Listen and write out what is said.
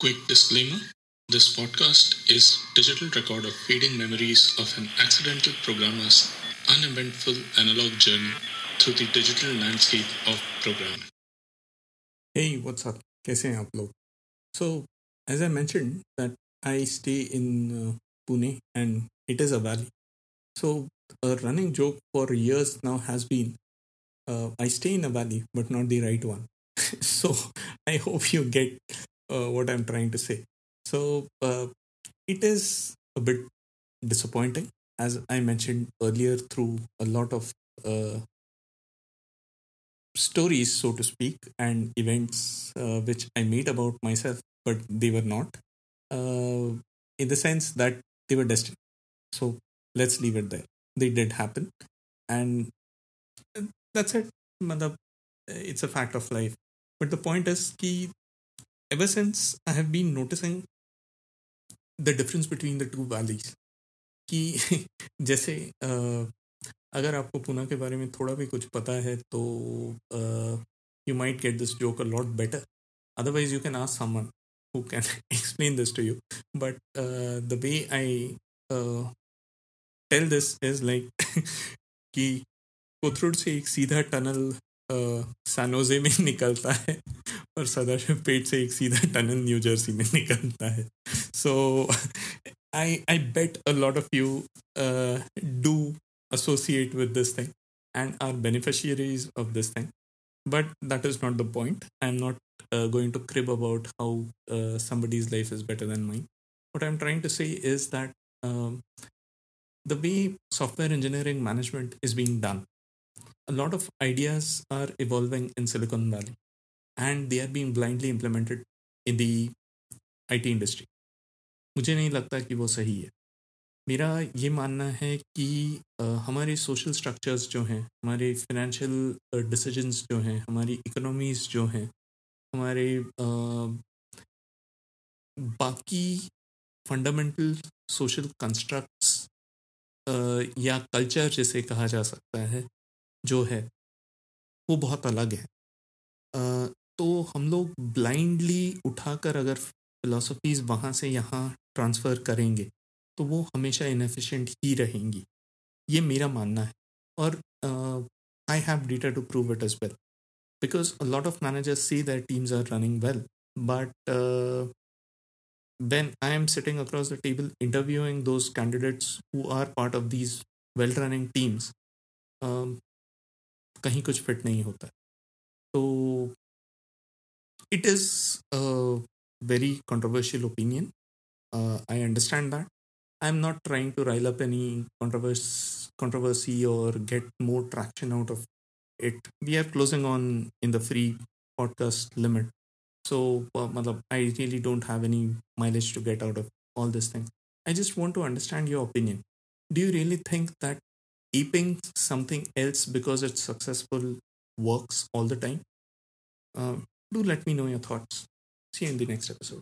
Quick disclaimer this podcast is digital record of fading memories of an accidental programmer's uneventful analog journey through the digital landscape of programming. Hey, what's up? कैसे हैं आप लोग? So, as I mentioned that I stay in uh, Pune and it is a valley. So, a running joke for years now has been uh, I stay in a valley, but not the right one. so, I hope you get uh, what I'm trying to say. So uh, it is a bit disappointing, as I mentioned earlier, through a lot of uh, stories, so to speak, and events uh, which I made about myself, but they were not, uh, in the sense that they were destined. So let's leave it there. They did happen, and that's it. It's a fact of life. But the point is, कि ever since I have been noticing the difference between the two valleys कि जैसे अगर आपको पुणे के बारे में थोड़ा भी कुछ पता है तो you might get this joke a lot better otherwise you can ask someone who can explain this to you but the way I tell this is like कि कोथरूड से एक सीधा टनल सैनोजे में निकलता है। और सदाशिव पेट से एक सीधा टनल न्यू जर्सी में निकलता है so I I bet a lot of you do associate with this thing and are beneficiaries of this thing but that is not the point i'm not uh, going to crib about how uh, somebody's life is better than mine what i'm trying to say is that um, the way software engineering management is being done a lot of ideas are evolving in Silicon Valley And they are being blindly implemented in the IT industry. मुझे नहीं लगता कि वो सही है मेरा ये मानना है कि हमारे सोशल स्ट्रक्चर्स जो हैं, हमारे फिनेंशियल डिसीजंस जो हैं, हमारी इकोनॉमीज जो हैं, हमारे बाकी फंडामेंटल सोशल कंस्ट्रक्ट्स या कल्चर जिसे कहा जा सकता है, जो है, वो बहुत अलग है तो हम लोग ब्लाइंडली उठाकर अगर फिलोसफीज वहाँ से यहाँ ट्रांसफ़र करेंगे तो वो हमेशा इनफिशेंट ही रहेंगी। ये मेरा मानना है। और I have data to prove it as well because a lot of managers see that teams are running well but when I am sitting across the table interviewing those candidates who are part of these well running teams कहीं कुछ fit नहीं होता। तो it is a very controversial opinion. Uh, I understand that. I'm not trying to rile up any controversy, controversy or get more traction out of it. We are closing on in the free podcast limit. So, uh, I really don't have any mileage to get out of all this thing. I just want to understand your opinion. Do you really think that aping something else because it's successful works all the time? Uh, do let me know your thoughts. See you in the next episode.